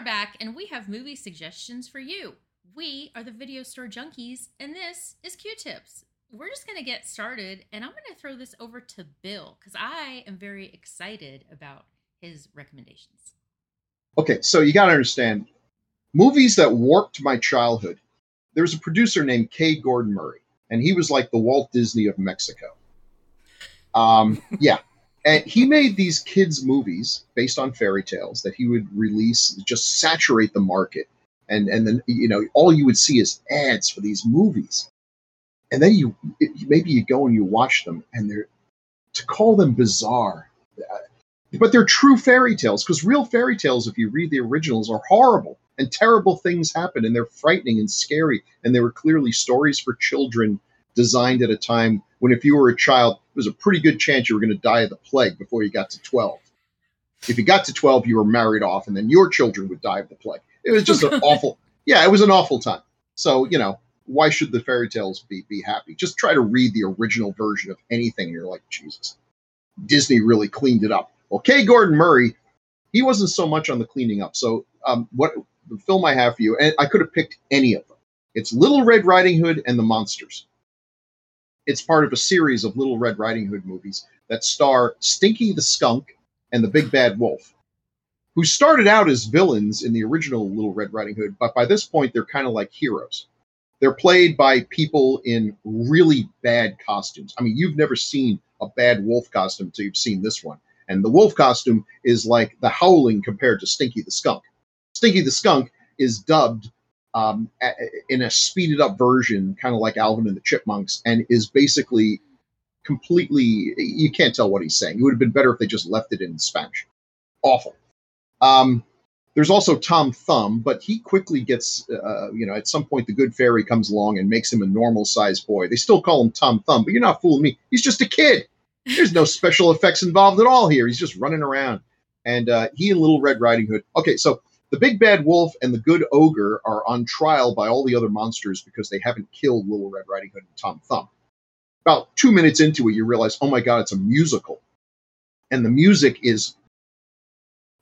are back and we have movie suggestions for you. We are the Video Store Junkies, and this is Queue Tips. We're just going to get started, and I'm going to throw this over to Bill because I am very excited about his recommendations. Okay, so you got to understand movies that warped my childhood. There was a producer named K. Gordon Murray, and he was like the Walt Disney of Mexico. Um, yeah, and he made these kids movies based on fairy tales that he would release just saturate the market. And and then you know all you would see is ads for these movies. And then you maybe you go and you watch them and they're to call them bizarre uh, but they're true fairy tales because real fairy tales if you read the originals are horrible. And terrible things happen and they're frightening and scary. And they were clearly stories for children designed at a time when if you were a child, was a pretty good chance you were going to die of the plague before you got to 12. If you got to 12, you were married off, and then your children would die of the plague. It was just an awful, yeah, it was an awful time. So, you know, why should the fairy tales be, be happy? Just try to read the original version of anything, and you're like, Jesus, Disney really cleaned it up. Okay, Gordon Murray, he wasn't so much on the cleaning up. So, um, what the film I have for you, and I could have picked any of them. It's Little Red Riding Hood and the Monsters. It's part of a series of Little Red Riding Hood movies that star Stinky the Skunk and the Big Bad Wolf, who started out as villains in the original Little Red Riding Hood, but by this point they're kind of like heroes. They're played by people in really bad costumes. I mean, you've never seen a bad wolf costume until you've seen this one. And the wolf costume is like the howling compared to Stinky the Skunk. Stinky the Skunk is dubbed um, in a speeded up version, kind of like Alvin and the Chipmunks, and is basically completely you can't tell what he's saying. It would have been better if they just left it in Spanish. Awful. Um, there's also Tom Thumb, but he quickly gets, uh, you know, at some point the good fairy comes along and makes him a normal sized boy. They still call him Tom Thumb, but you're not fooling me. He's just a kid. There's no special effects involved at all here. He's just running around. And uh, he and Little Red Riding Hood. Okay, so the big bad wolf and the good ogre are on trial by all the other monsters because they haven't killed Little Red Riding Hood and Tom Thumb. About two minutes into it, you realize, oh my God, it's a musical. And the music is,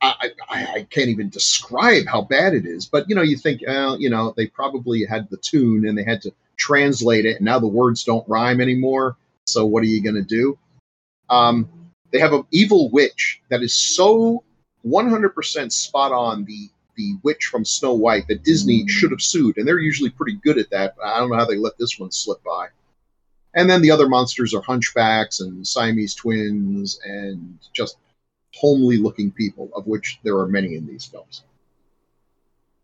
I, I, I can't even describe how bad it is. But, you know, you think, well, you know, they probably had the tune and they had to translate it, and now the words don't rhyme anymore. So what are you going to do? Um, they have an evil witch that is so 100% spot on the the witch from Snow White that Disney mm. should have sued, and they're usually pretty good at that. I don't know how they let this one slip by. And then the other monsters are hunchbacks and Siamese twins and just homely looking people, of which there are many in these films.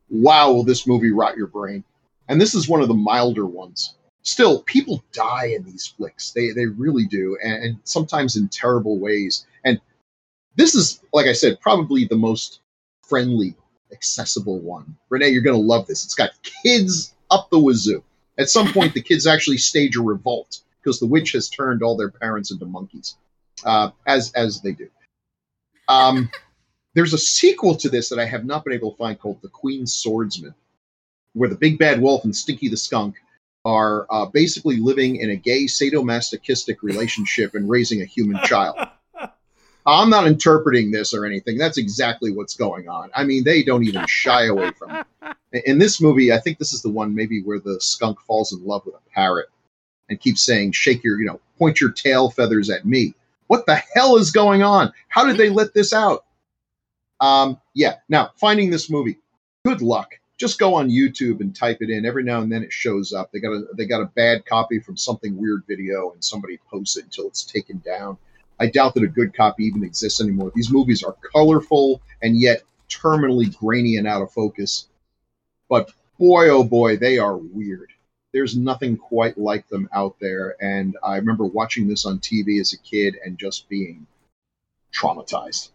Wow, will this movie rot your brain? And this is one of the milder ones. Still, people die in these flicks. They they really do, and, and sometimes in terrible ways. And this is, like I said, probably the most friendly accessible one. Renee, you're going to love this. It's got kids up the wazoo. At some point, the kids actually stage a revolt because the witch has turned all their parents into monkeys, uh, as as they do. Um, there's a sequel to this that I have not been able to find called The Queen's Swordsman, where the big bad wolf and Stinky the skunk are uh, basically living in a gay sadomasochistic relationship and raising a human child. I'm not interpreting this or anything. That's exactly what's going on. I mean, they don't even shy away from it. In this movie, I think this is the one maybe where the skunk falls in love with a parrot and keeps saying, shake your, you know, point your tail feathers at me. What the hell is going on? How did they let this out? Um, yeah. Now, finding this movie, good luck. Just go on YouTube and type it in. Every now and then it shows up. They got a they got a bad copy from something weird video, and somebody posts it until it's taken down. I doubt that a good copy even exists anymore. These movies are colorful and yet terminally grainy and out of focus. But boy, oh boy, they are weird. There's nothing quite like them out there. And I remember watching this on TV as a kid and just being traumatized.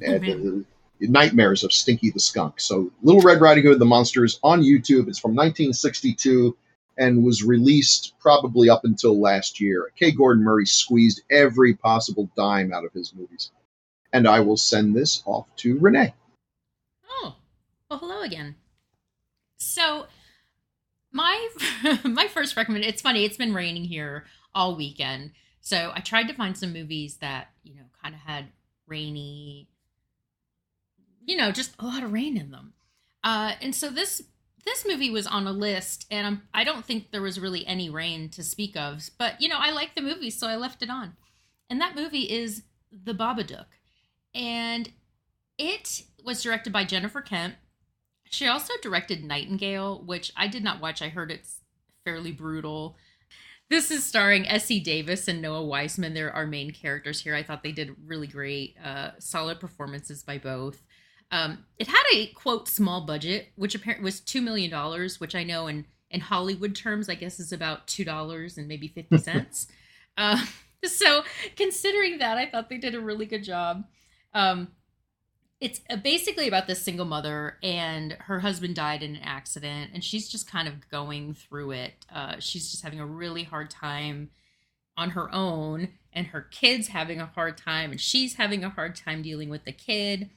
Mm-hmm. Nightmares of Stinky the Skunk. So, Little Red Riding Hood, The Monsters on YouTube. It's from 1962 and was released probably up until last year. K. Gordon Murray squeezed every possible dime out of his movies. And I will send this off to Renee. Oh, well, hello again. So, my my first recommendation. It's funny. It's been raining here all weekend, so I tried to find some movies that you know kind of had rainy, you know, just a lot of rain in them. Uh, and so this this movie was on a list, and I'm, I don't think there was really any rain to speak of. But you know, I like the movie, so I left it on. And that movie is The Babadook, and it was directed by Jennifer Kent. She also directed Nightingale, which I did not watch. I heard it's fairly brutal. This is starring Essie Davis and Noah Wiseman. They're our main characters here. I thought they did really great, uh, solid performances by both. Um, it had a quote small budget, which apparently was two million dollars, which I know in in Hollywood terms, I guess is about two dollars and maybe fifty cents. uh, so considering that, I thought they did a really good job. Um, it's uh, basically about this single mother and her husband died in an accident and she's just kind of going through it uh, she's just having a really hard time on her own and her kids having a hard time and she's having a hard time dealing with the kid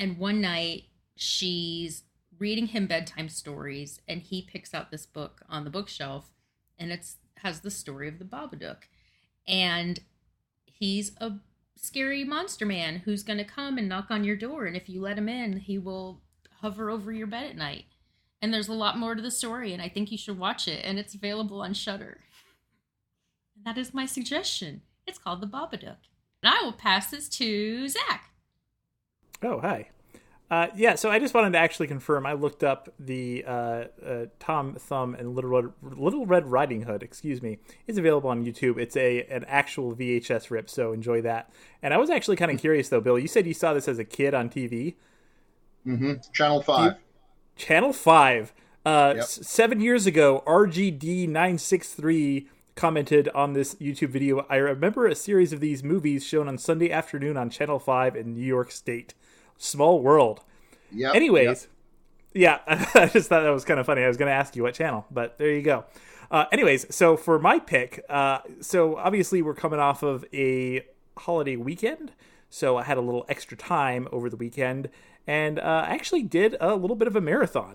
and one night she's reading him bedtime stories and he picks out this book on the bookshelf and it's has the story of the babadook. And he's a scary monster man who's going to come and knock on your door and if you let him in he will hover over your bed at night. And there's a lot more to the story and i think you should watch it and it's available on Shudder and that is my suggestion. It's called the babadook. And i will pass this to zach oh hi uh, yeah, so I just wanted to actually confirm. I looked up the uh, uh, Tom Thumb and Little Red, Little Red Riding Hood. Excuse me, It's available on YouTube. It's a an actual VHS rip, so enjoy that. And I was actually kind of curious though, Bill. You said you saw this as a kid on TV. Mm-hmm. Channel Five. You, Channel Five. Uh, yep. s- seven years ago, RGD nine six three commented on this YouTube video. I remember a series of these movies shown on Sunday afternoon on Channel Five in New York State. Small world. Yeah. Anyways, yep. yeah, I just thought that was kind of funny. I was going to ask you what channel, but there you go. Uh, anyways, so for my pick, uh, so obviously we're coming off of a holiday weekend, so I had a little extra time over the weekend, and uh, I actually did a little bit of a marathon.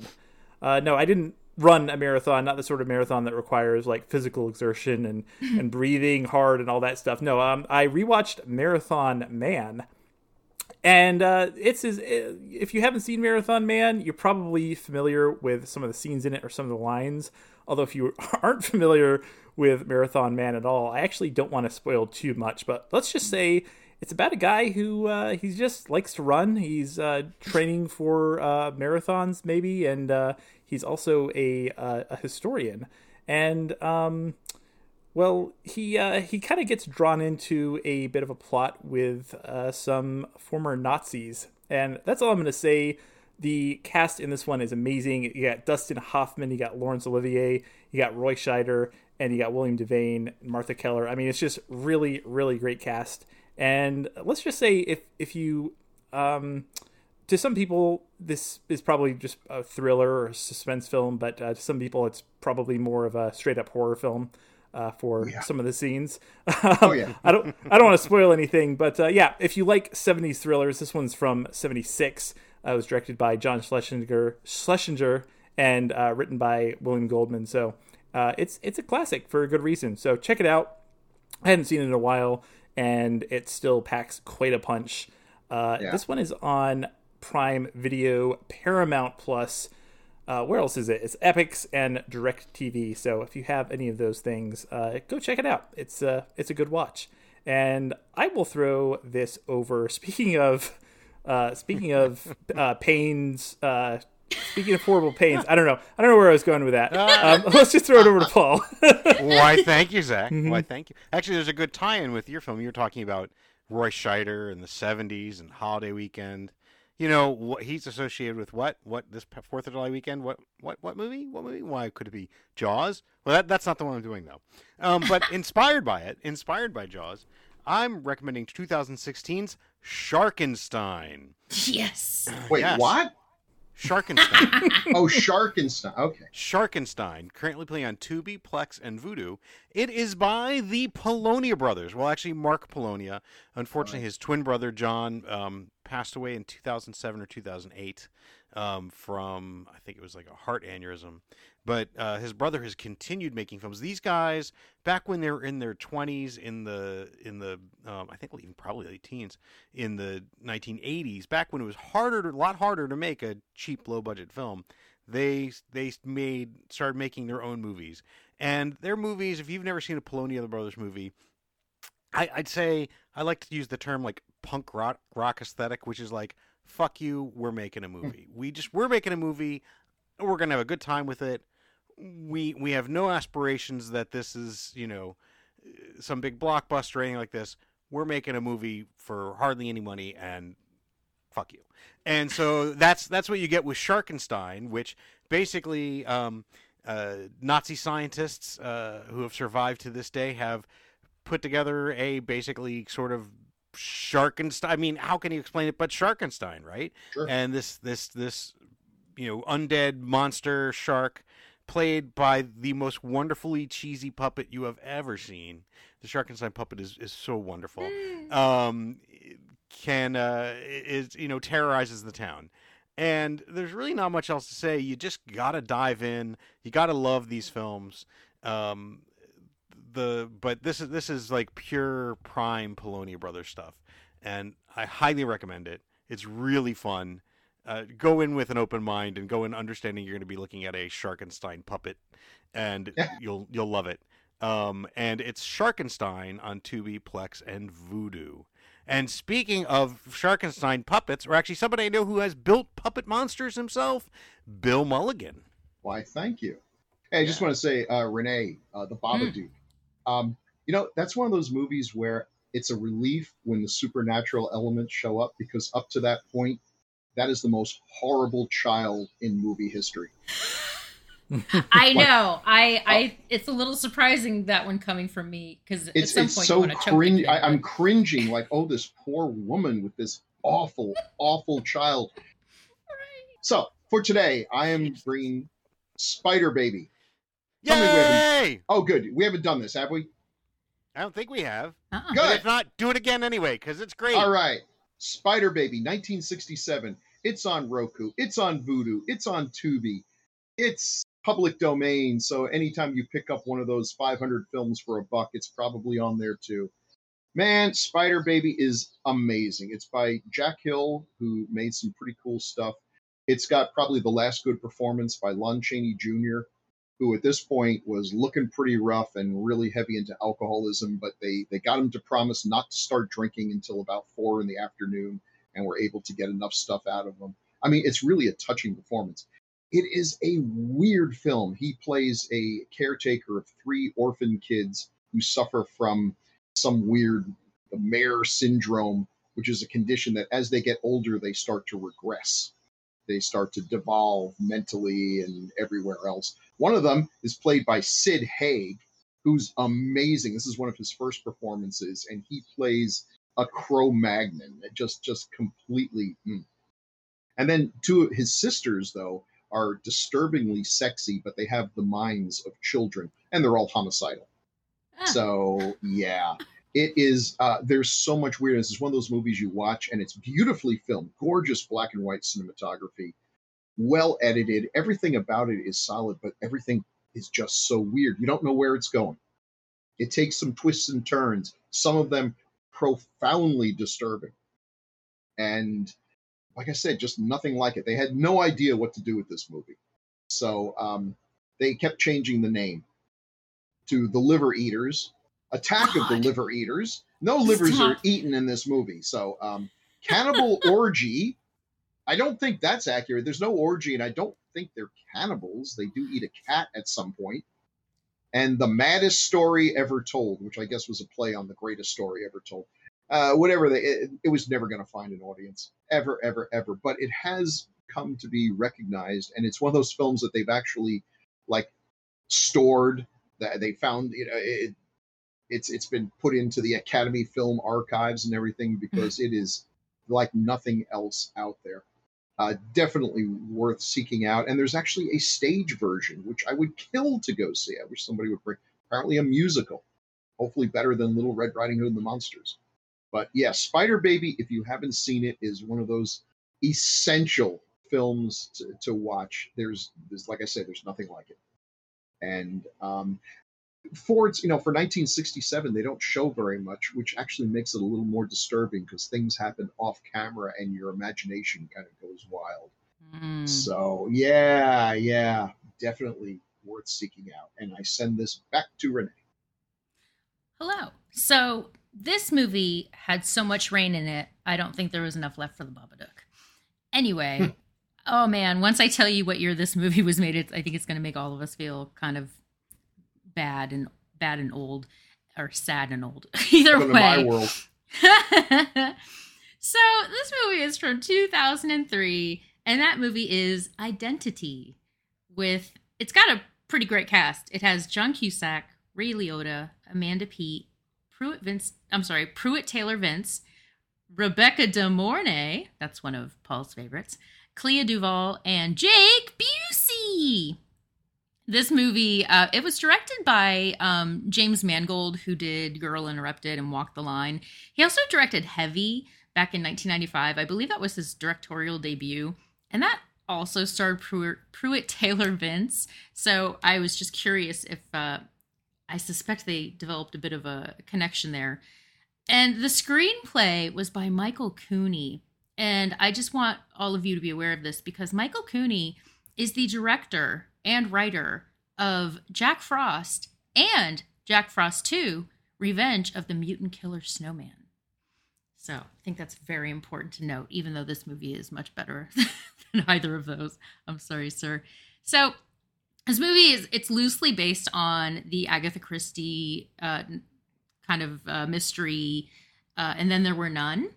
Uh, no, I didn't run a marathon, not the sort of marathon that requires like physical exertion and and breathing hard and all that stuff. No, um, I rewatched Marathon Man and uh, it's as if you haven't seen Marathon Man, you're probably familiar with some of the scenes in it or some of the lines. Although if you aren't familiar with Marathon Man at all, I actually don't want to spoil too much. But let's just say it's about a guy who uh, he just likes to run. He's uh, training for uh, marathons, maybe, and uh, he's also a, uh, a historian. And um, well, he uh, he kind of gets drawn into a bit of a plot with uh, some former Nazis, and that's all I'm going to say. The cast in this one is amazing. You got Dustin Hoffman, you got Laurence Olivier, you got Roy Scheider, and you got William Devane, Marthe Keller. I mean, it's just really, really great cast. And let's just say if if you um, to some people this is probably just a thriller or a suspense film, but uh, to some people it's probably more of a straight up horror film uh, for yeah. some of the scenes. oh yeah. I don't I don't want to spoil anything, but uh, yeah, if you like 70s thrillers, this one's from 76. Uh, it was directed by John Schlesinger, Schlesinger and uh, written by William Goldman. So uh, it's it's a classic for a good reason. So check it out. I hadn't seen it in a while, and it still packs quite a punch. Uh, yeah. This one is on Prime Video, Paramount Plus. Uh, where else is it? It's Epix and DirecTV. So if you have any of those things, uh, go check it out. It's uh, it's a good watch. And I will throw this over. Speaking of uh, speaking of uh, pains, uh, speaking of horrible pains, I don't know. I don't know where I was going with that. Um, let's just throw it over to Paul. Why? Thank you, Zach. Mm-hmm. Why? Thank you. Actually, there's a good tie-in with your film. You were talking about Roy Scheider in the '70s and Holiday Weekend you know what he's associated with what? What this Fourth of July weekend? What what what movie? What movie? Why could it be Jaws? Well that, that's not the one I'm doing though. Um, but inspired by it inspired by Jaws I'm recommending 2016's Sharkenstein. Yes. Wait yes. what Sharkenstein. oh, Sharkenstein. Okay. Sharkenstein, currently playing on Tubi, Plex, and Vudu. It is by the Polonia brothers. Well, actually, Mark Polonia. Unfortunately, right. his twin brother John um, passed away in 2007 or 2008 um, from I think it was like a heart aneurysm. But uh, his brother has continued making films. These guys, back when they were in their 20s, in the in the um, I think even probably late teens, in the 1980s, back when it was harder, to, a lot harder to make a cheap, low budget film, they they made started making their own movies. And their movies, if you've never seen a Polonia Brothers movie, I, would say I like to use the term like punk rock, rock aesthetic, which is like fuck you, we're making a movie. we just we're making a movie. We're gonna have a good time with it. We we have no aspirations that this is you know some big blockbuster or anything like this. We're making a movie for hardly any money and fuck you. And so that's that's what you get with Sharkenstein, which basically um, uh, Nazi scientists uh, who have survived to this day have put together a basically sort of Sharkenstein. I mean, how can you explain it but Sharkenstein, right? Sure. And this this this you know undead monster shark played by the most wonderfully cheesy puppet you have ever seen. The Sharkenstein puppet is, is so wonderful. Mm. Um, can uh, is you know terrorizes the town. And there's really not much else to say. You just gotta dive in. You gotta love these films. Um, the but this is this is like pure prime Polonia Brothers stuff, and I highly recommend it. It's really fun. Uh, go in with an open mind and go in understanding you're going to be looking at a Sharkenstein puppet, and you'll you'll love it. Um, and it's Sharkenstein on Tubi, Plex, and Vudu. And speaking of Sharkenstein puppets, or actually somebody I know who has built puppet monsters himself, Bill Mulligan. Why, thank you. Hey, I yeah. just want to say, uh, Renee, uh, the Babadook. Mm. Um, you know, that's one of those movies where it's a relief when the supernatural elements show up because up to that point, that is the most horrible child in movie history. I know. I, I, oh. it's a little surprising that one coming from me because it's, at some it's point so cringe. I, am cringing like, oh, this poor woman with this awful, awful child. Right. So for today, I am bringing Spider Baby. Yay! Oh, good. We haven't done this, have we? I don't think we have. Uh-uh. Good. But if not, do it again anyway because it's great. All right. Spider Baby, 1967. It's on Roku. It's on Vudu. It's on Tubi. It's public domain. So anytime you pick up one of those 500 films for a buck, it's probably on there too. Man, Spider Baby is amazing. It's by Jack Hill, who made some pretty cool stuff. It's got probably the last good performance by Lon Chaney Jr who at this point was looking pretty rough and really heavy into alcoholism, but they they got him to promise not to start drinking until about four in the afternoon, and we were able to get enough stuff out of him. I mean, it's really a touching performance. It is a weird film. He plays a caretaker of three orphan kids who suffer from some weird Merrye syndrome, which is a condition that as they get older, they start to regress. They start to devolve mentally and everywhere else. One of them is played by Sid Haig, who's amazing. This is one of his first performances, and he plays a Cro-Magnon. It Just just completely. Mm. And then two of his sisters, though, are disturbingly sexy, but they have the minds of children, and they're all homicidal. Ah. So yeah, it is. Uh, there's so much weirdness. It's one of those movies you watch, and it's beautifully filmed, gorgeous black and white cinematography well edited. Everything about it is solid, but everything is just so weird. You don't know where it's going. It takes some twists and turns, some of them profoundly disturbing. And like I said, just nothing like it. They had no idea what to do with this movie. So um, they kept changing the name to The Liver Eaters, Attack God. of the Liver Eaters. No livers are eaten in this movie. So um, Cannibal Orgy I don't think that's accurate. There's no orgy, and I don't think they're cannibals. They do eat a cat at some point. And the maddest story ever told, which I guess was a play on the greatest story ever told. Uh, whatever they, it, it was never going to find an audience ever, ever, ever. But it has come to be recognized, and it's one of those films that they've actually like stored. That they found, you know, it, it's it's been put into the Academy Film Archives and everything because it is like nothing else out there uh, definitely worth seeking out. And there's actually a stage version, which I would kill to go see. I wish somebody would bring. Apparently, a musical, hopefully better than Little Red Riding Hood and the Monsters. But yeah, Spider Baby, if you haven't seen it, is one of those essential films to, to watch. There's, there's, like I said, there's nothing like it. And um, Ford's, you know, for 1967, they don't show very much, which actually makes it a little more disturbing because things happen off camera and your imagination kind of goes wild. Mm. So yeah, yeah, definitely worth seeking out. And I send this back to Renee. Hello. So this movie had so much rain in it, I don't think there was enough left for the Babadook. Anyway, Hmm. oh man, once I tell you what year this movie was made, I think it's going to make all of us feel kind of bad and bad and old, or sad and old. Either Welcome to my way. world. so this movie is from 2003, and that movie is Identity. With it's got a pretty great cast. It has John Cusack, Ray Liotta, Amanda Peet, Pruitt Vince. I'm sorry, Pruitt Taylor Vince, Rebecca De Mornay. That's one of Paul's favorites. Clea Duvall and Jake Busey. This movie, uh, it was directed by um, James Mangold, who did Girl Interrupted and Walk the Line. He also directed Heavy back in 1995. I believe that was his directorial debut. And that also starred Pruitt, Pruitt Taylor Vince. So I was just curious if uh, I suspect they developed a bit of a connection there. And the screenplay was by Michael Cooney. And I just want all of you to be aware of this because Michael Cooney is the director and writer of Jack Frost and Jack Frost 2 Revenge of the Mutant Killer Snowman. So I think that's very important to note, even though this movie is much better than either of those. I'm sorry, sir. So this movie is it's loosely based on the Agatha Christie uh, kind of uh, mystery, uh, and then there were none.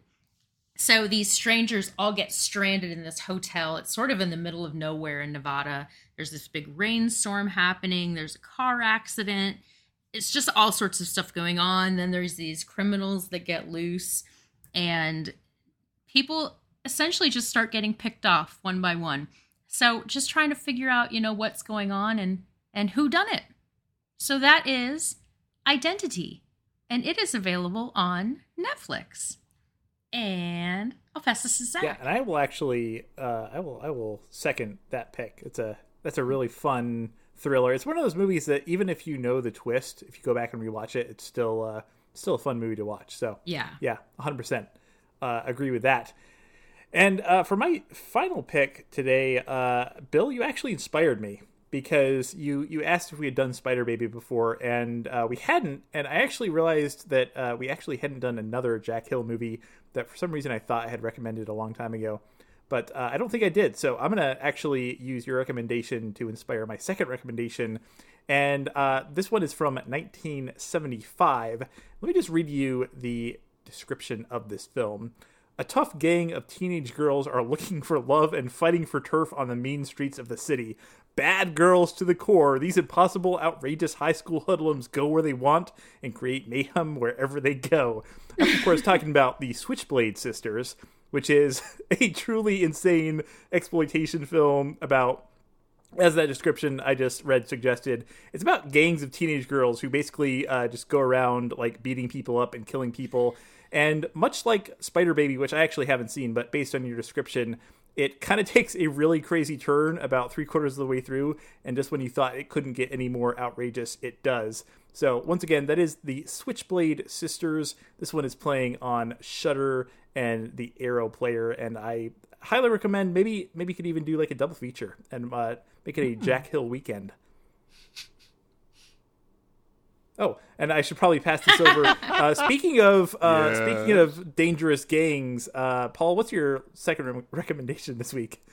So these strangers all get stranded in this hotel. It's sort of in the middle of nowhere in Nevada. There's this big rainstorm happening. There's a car accident. It's just all sorts of stuff going on. Then there's these criminals that get loose, and people essentially just start getting picked off one by one. So just trying to figure out, you know, what's going on and and who done it. So that is Identity, and it is available on Netflix. And I'll pass this to Zach. Yeah, and I will actually, uh, I will, I will second that pick. It's a that's a really fun thriller. It's one of those movies that even if you know the twist, if you go back and rewatch it, it's still uh, still a fun movie to watch. So Yeah. yeah, 100 percent uh, agree with that. And uh, for my final pick today, uh, Bill, you actually inspired me because you you asked if we had done Spider Baby before, and uh, we hadn't. And I actually realized that uh, we actually hadn't done another Jack Hill movie that for some reason I thought I had recommended a long time ago. But uh, I don't think I did. So I'm going to actually use your recommendation to inspire my second recommendation. And uh, this one is from 1975. Let me just read you the description of this film. A tough gang of teenage girls are looking for love and fighting for turf on the mean streets of the city. Bad girls to the core, these impossible, outrageous high school hoodlums go where they want and create mayhem wherever they go. I'm, of course, talking about the Switchblade Sisters, which is a truly insane exploitation film about as that description I just read suggested, it's about gangs of teenage girls who basically uh, just go around like beating people up and killing people. And much like Spider Baby, which I actually haven't seen, but based on your description, it kind of takes a really crazy turn about three quarters of the way through. And just when you thought it couldn't get any more outrageous, it does. So once again, that is the Switchblade Sisters. This one is playing on Shudder and the Arrow player, and I highly recommend. Maybe maybe you could even do like a double feature and uh, make it a Jack Hill weekend. Oh, and I should probably pass this over. uh, speaking of uh, Yes. speaking of dangerous gangs, uh, Paul, what's your second re- recommendation this week?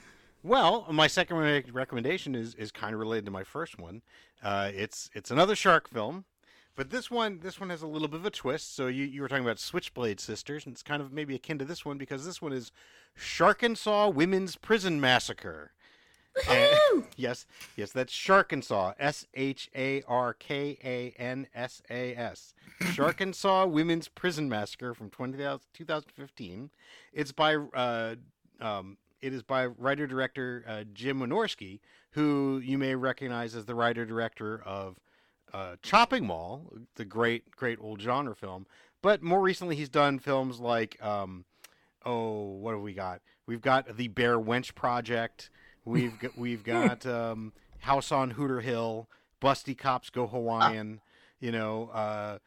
Well, my second re- recommendation is is kind of related to my first one. Uh, it's it's another shark film, but this one this one has a little bit of a twist. So you, you were talking about Switchblade Sisters, and it's kind of maybe akin to this one because this one is Sharkansas Women's Prison Massacre. And- yes, yes, that's Sharkansas. S H A R K A N S A S. Sharkansas Women's Prison Massacre from 20, 2015. It's by uh, um, it is by writer director uh, Jim Wynorski, who you may recognize as the writer director of uh, Chopping Mall, the great great old genre film. but more recently he's done films like um, oh, what have we got? We've got the Bare Wench Project. We've got, we've got um, House on Hooter Hill, Busty Cops Go Hawaiian, you know, uh,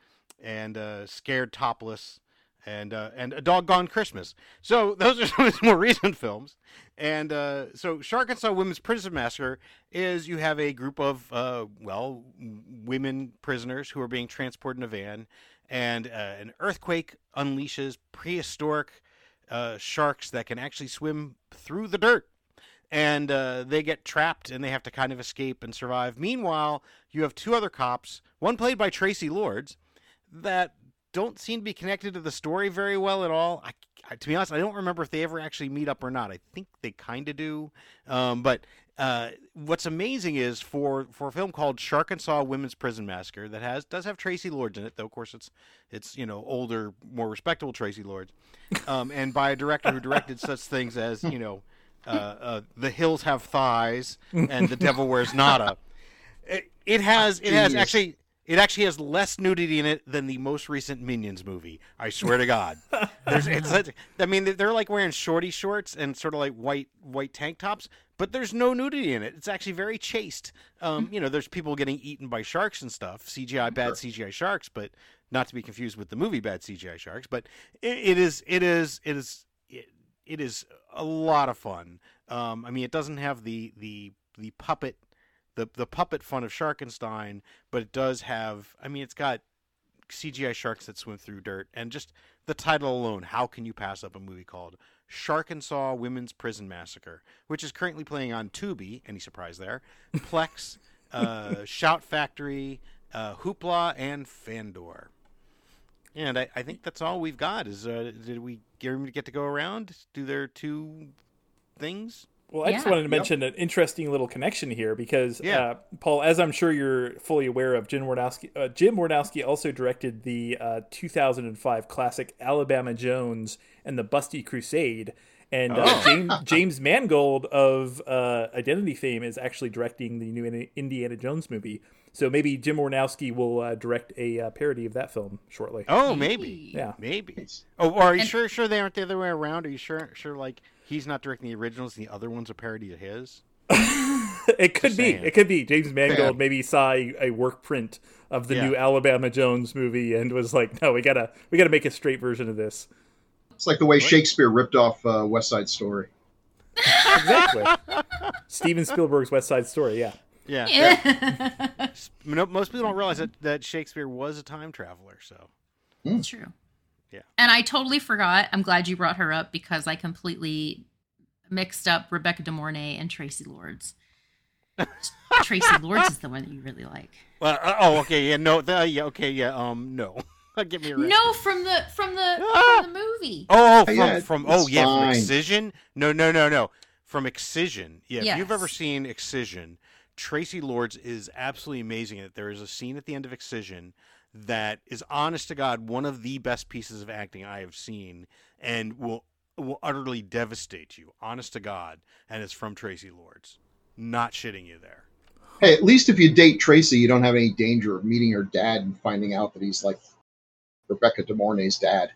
and uh, Scared Topless, and uh, and A Doggone Christmas. So those are some of his more recent films. And uh, so Sharkansas Women's Prison Massacre is you have a group of uh, well women prisoners who are being transported in a van, and uh, an earthquake unleashes prehistoric uh, sharks that can actually swim through the dirt and uh, they get trapped and they have to kind of escape and survive. Meanwhile, you have two other cops, one played by Traci Lords, that don't seem to be connected to the story very well at all. I, I, to be honest, I don't remember if they ever actually meet up or not. I think they kind of do. Um, but uh, what's amazing is for for a film called Sharkansas Women's Prison Massacre that has does have Traci Lords in it, though of course it's it's you know older, more respectable Traci Lords, um, and by a director who directed such things as you know uh, uh, The Hills Have Thighs and The Devil Wears Nada. It, it has it has actually it actually has less nudity in it than the most recent Minions movie. I swear to God. There's, it's, such- I mean, they're like wearing shorty shorts and sort of like white white tank tops, but there's no nudity in it. It's actually very chaste. Um, you know, there's people getting eaten by sharks and stuff. CGI bad CGI sharks, but not to be confused with the movie bad CGI sharks. But it, it is it is it is it, it is a lot of fun. Um, I mean, it doesn't have the the the puppet the the puppet fun of Sharkenstein, but it does have. I mean, it's got CGI sharks that swim through dirt, and just the title alone. How can you pass up a movie called Sharkansas Women's Prison Massacre, which is currently playing on Tubi? Any surprise there? Plex, uh, Shout Factory, uh, Hoopla, and Fandor. And I, I think that's all we've got. Is uh, did we get to go around do their two things? Well, I just wanted to mention an interesting little connection here because, Yeah. uh, Paul, as I'm sure you're fully aware of, Jim Wynorski, uh, Jim Wynorski also directed the uh, 2005 classic Alabama Jones and the Busty Crusade. And uh, Oh. James, James Mangold of uh, Identity fame is actually directing the new Indiana Jones movie. So maybe Jim Wynorski will uh, direct a uh, parody of that film shortly. Oh, maybe. Yeah. Maybe. Oh, are you And- sure? Sure, they aren't the other way around. Are you sure? Sure, like he's not directing the originals, and the other one's a parody of his. it could Just be. saying. It could be. James Mangold Yeah. maybe saw a, a work print of the Yeah. new Alabama Jones movie and was like, "No, we gotta we gotta make a straight version of this." It's like the way Shakespeare ripped off uh, West Side Story. Exactly. Steven Spielberg's West Side Story. Yeah. Yeah. Yeah. Most people don't realize that, that Shakespeare was a time traveler. So True. Yeah. And I totally forgot. I'm glad you brought her up because I completely mixed up Rebecca De Mornay and Traci Lords. Traci Lords is the one that you really like. Well, uh, oh, okay, yeah, no, the, yeah, okay, yeah, um, no, get me arrested. No, from the from the Ah! from the movie. Oh, from Yeah, from oh it's yeah, from. Excision. No, no, no, no, from Excision. Yeah, if you've ever seen Excision, Traci Lords is absolutely amazing. That. There is a scene at the end of Excision that is, honest to God, one of the best pieces of acting I have seen, and will will utterly devastate you. Honest to God, and it's from Traci Lords. Not shitting you there. Hey, at least if you date Tracy, you don't have any danger of meeting her dad and finding out that he's like Rebecca De Mornay's dad.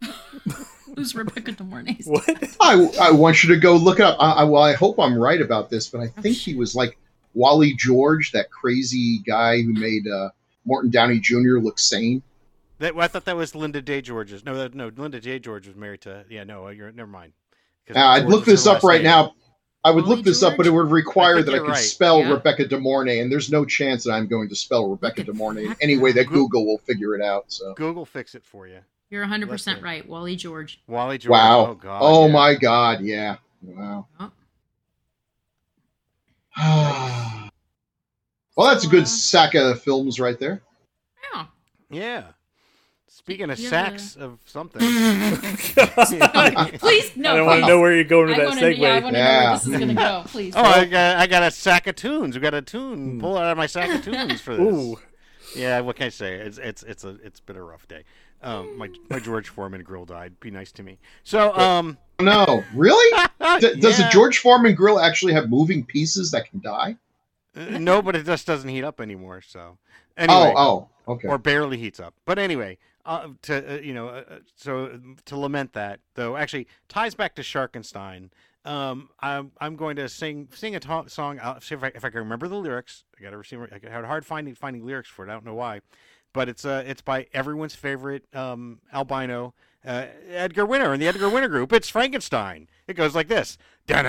Who's Rebecca De Mornay's? What? I, I want you to go look it up. I, I, well, I hope I'm right about this, but I think he was like Wally George, that crazy guy who made uh, Morton Downey Jr. look sane. That, well, I thought that was Linda Day George's. No, that, no, Linda Day George was married to. Yeah, no, you're never mind. Uh, I'd look this up right name. now. I would Wally look this up, but it would require think that I you're could right. spell Yeah. Rebecca De Mornay, and there's no chance that I'm going to spell Rebecca De Mornay any way that Google will figure it out. So, Google fix it for you. You're 100% right. Wally George. Wally George. wow. Oh God. oh yeah. my God, yeah, wow. Oh. well, that's a good sack of films right there. Yeah. Yeah. Speaking of You have sacks of something. Please, no. I don't want to know where you're going with I that want to segue. yeah, I want to know where this is going to go. Please. Oh, I got, I got a sack of tunes. We got a tune. Hmm. Pull out of my sack of tunes for this. Ooh. Yeah, what can I say? It's it's it's a it's been a rough day. Um, my my George Foreman grill died. Be nice to me. So um, No, really? D- Does yeah. a George Foreman grill actually have moving pieces that can die? Uh, no, but it just doesn't heat up anymore. So anyway, Oh, oh, okay. or barely heats up. But anyway, uh, to uh, you know, uh, uh, so to lament that though, actually ties back to Sharkenstein. Um, I'm I'm going to sing sing a to- song. I'll see if I, if I can remember the lyrics. I got to see. I had a hard finding finding lyrics for it. I don't know why, but it's uh, it's by everyone's favorite um, albino uh, Edgar Winter and the Edgar Winter Group. It's Frankenstein. It goes like this. And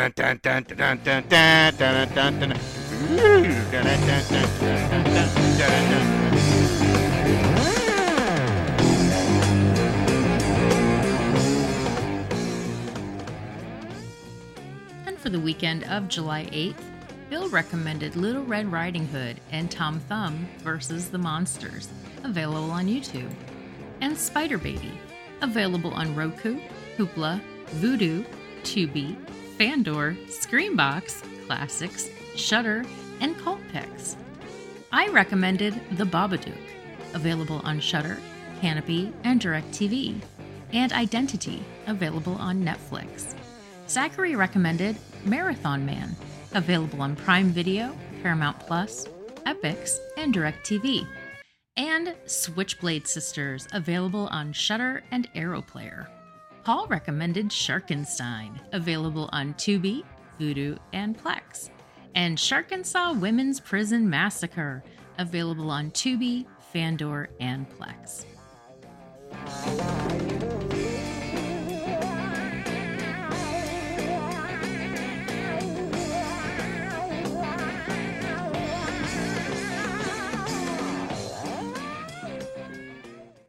for the weekend of July 8th, Bill recommended Little Red Riding Hood and Tom Thumb versus the Monsters, available on YouTube, and Spider Baby, available on Roku, Hoopla, Vudu, Tubi, Fandor, Screambox, Classics, Shudder, and Cultpix. I recommended The Babadook, available on Shudder, Kanopy, and DirecTV, and Identity, available on Netflix. Zachary recommended Marathon Man, available on Prime Video, Paramount Plus, Epix, and DirecTV, and Switchblade Sisters, available on Shudder and Arrow Player. Paul recommended Sharkenstein, available on Tubi, Vudu, and Plex, and Sharkansas Women's Prison Massacre, available on Tubi, Fandor, and Plex.